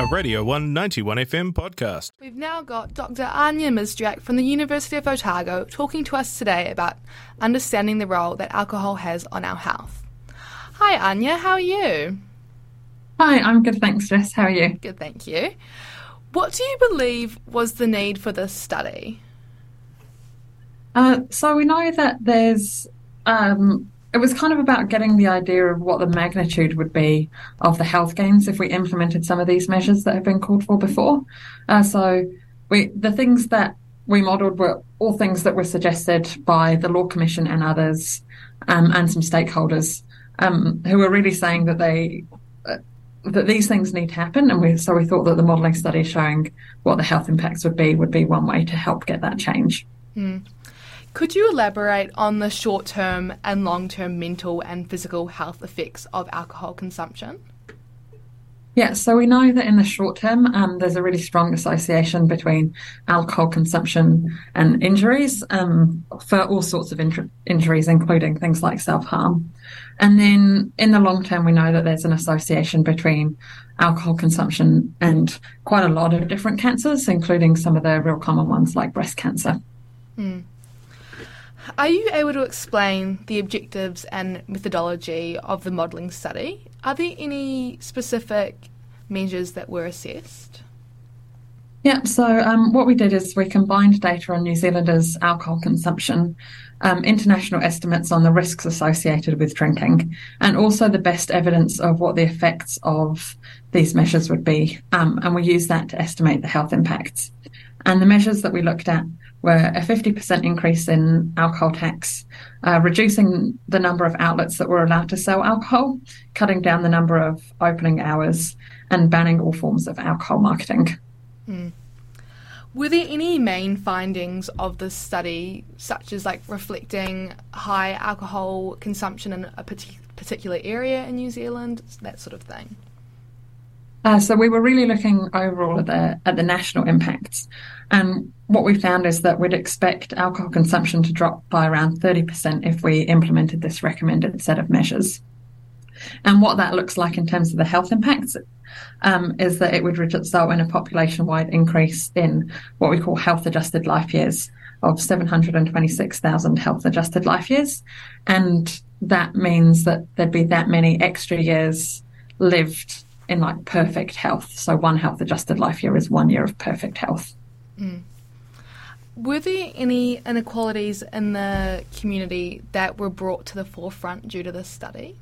a Radio 191 FM podcast. We've now got Dr. Anja Mizdrak from the University of Otago talking to us today about understanding the role that alcohol has on our health. Hi, Anja, how are you? Hi, I'm good, thanks, Jess. How are you? Good, thank you. What do you believe was the need for this study? Uh, so we know that there's um, it was kind of about getting the idea of what the magnitude would be of the health gains if we implemented some of these measures that have been called for before. Uh, so we the things that we modelled were all things that were suggested by the Law Commission and others, um, and some stakeholders um, who were really saying that they uh, that these things need to happen, and we, so we thought that the modelling study showing what the health impacts would be would be one way to help get that change. Mm. Could you elaborate on the short term and long term mental and physical health effects of alcohol consumption? Yeah, so we know that in the short term, um, there's a really strong association between alcohol consumption and injuries um, for all sorts of injuries, including things like self harm. And then in the long term, we know that there's an association between alcohol consumption and quite a lot of different cancers, including some of the real common ones like breast cancer. Mm. Are you able to explain the objectives and methodology of the modelling study? Are there any specific measures that were assessed? Yeah, so um, what we did is we combined data on New Zealanders' alcohol consumption, um, international estimates on the risks associated with drinking, and also the best evidence of what the effects of these measures would be. Um, and we used that to estimate the health impacts. And the measures that we looked at were a 50% increase in alcohol tax, uh, reducing the number of outlets that were allowed to sell alcohol, cutting down the number of opening hours, and banning all forms of alcohol marketing. Mm. Were there any main findings of this study, such as like reflecting high alcohol consumption in a particular area in New Zealand, that sort of thing? Uh, so we were really looking overall at the at the national impacts, and what we found is that we'd expect alcohol consumption to drop by around thirty percent if we implemented this recommended set of measures. And what that looks like in terms of the health impacts um, is that it would result in a population-wide increase in what we call health-adjusted life years of 726,000 health-adjusted life years, and that means that there'd be that many extra years lived in like perfect health. So one health adjusted life year is one year of perfect health. Mm. Were there any inequalities in the community that were brought to the forefront due to this study?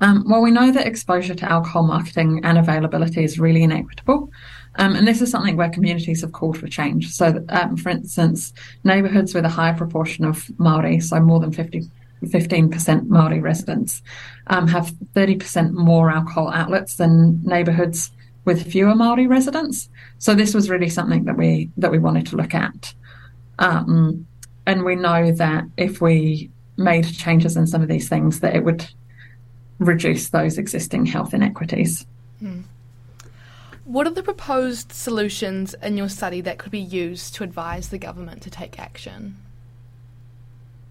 Um, well, we know that exposure to alcohol marketing and availability is really inequitable. Um, and this is something where communities have called for change. So, um, for instance, neighbourhoods with a higher proportion of Māori, so more than 50 15% Maori residents um, have 30% more alcohol outlets than neighbourhoods with fewer Maori residents. So this was really something that we that we wanted to look at, um, and we know that if we made changes in some of these things, that it would reduce those existing health inequities. Hmm. What are the proposed solutions in your study that could be used to advise the government to take action?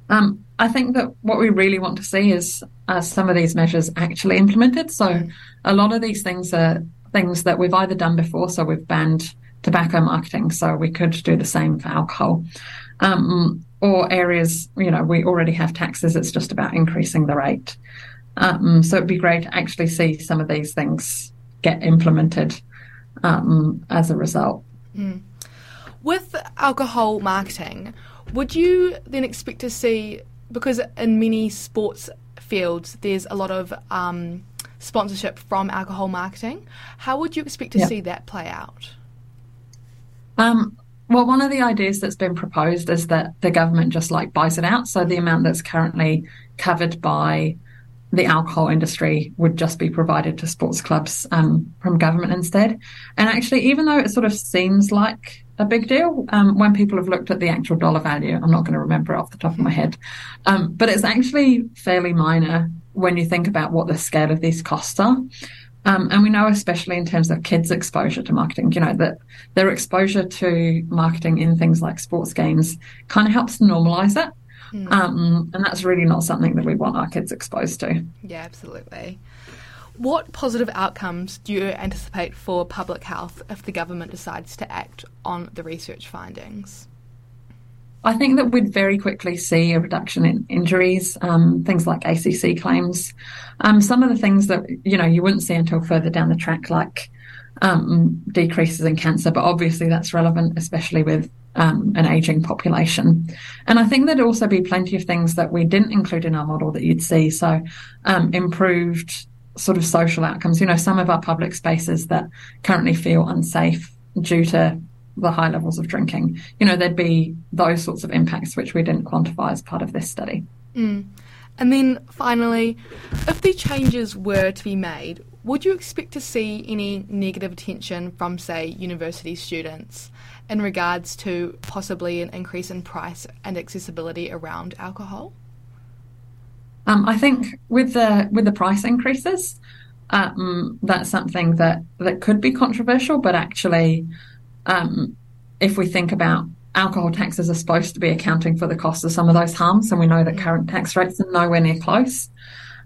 Um, I think that what we really want to see is uh, some of these measures actually implemented. So a lot of these things are things that we've either done before, so we've banned tobacco marketing, so we could do the same for alcohol. Um, or areas, you know, we already have taxes, it's just about increasing the rate. Um, so it'd be great to actually see some of these things get implemented um, as a result. Mm. With alcohol marketing, would you then expect to see, because in many sports fields there's a lot of um, sponsorship from alcohol marketing, how would you expect to yeah. see that play out? Um, well, one of the ideas that's been proposed is that the government just like buys it out. So the amount that's currently covered by the alcohol industry would just be provided to sports clubs um, from government instead. And actually, even though it sort of seems like a big deal um, when people have looked at the actual dollar value. I'm not going to remember it off the top of my head, um, but it's actually fairly minor when you think about what the scale of these costs are. Um, and we know, especially in terms of kids' exposure to marketing, you know, that their exposure to marketing in things like sports games kind of helps normalize it. Mm. and that's really not something that we want our kids exposed to. Yeah, absolutely. What positive outcomes do you anticipate for public health if the government decides to act on the research findings? I think that we'd very quickly see a reduction in injuries, um, things like ACC claims. Um, some of the things that you know you wouldn't see until further down the track, like um, decreases in cancer, but obviously that's relevant, especially with um, an aging population. And I think there'd also be plenty of things that we didn't include in our model that you'd see. So um, improved sort of social outcomes. You know, some of our public spaces that currently feel unsafe due to the high levels of drinking. You know, there'd be those sorts of impacts which we didn't quantify as part of this study. Mm. And then finally, if the changes were to be made, would you expect to see any negative attention from, say, university students in regards to possibly an increase in price and accessibility around alcohol? Um, I think with the with the price increases, um, that's something that that could be controversial, but actually um, if we think about alcohol taxes are supposed to be accounting for the cost of some of those harms, and we know that current tax rates are nowhere near close.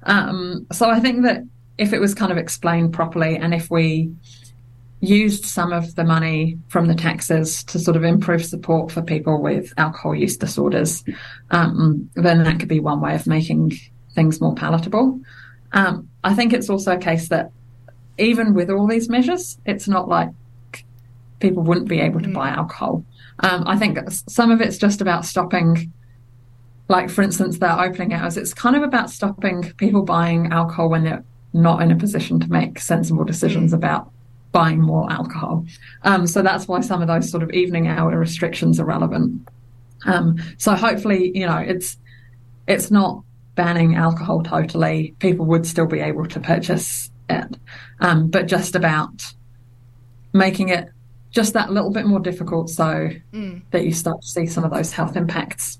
Um, so I think that if it was kind of explained properly, and if we used some of the money from the taxes to sort of improve support for people with alcohol use disorders, um, then that could be one way of making things more palatable. Um, I think it's also a case that even with all these measures, it's not like people wouldn't be able to buy mm. alcohol. Um, I think some of it's just about stopping, like for instance, their opening hours. It's kind of about stopping people buying alcohol when they're not in a position to make sensible decisions mm. about buying more alcohol. Um, so that's why some of those sort of evening hour restrictions are relevant. Um, so hopefully, you know, it's it's not banning alcohol totally. People would still be able to purchase it, um, but just about making it just that little bit more difficult so mm. that you start to see some of those health impacts.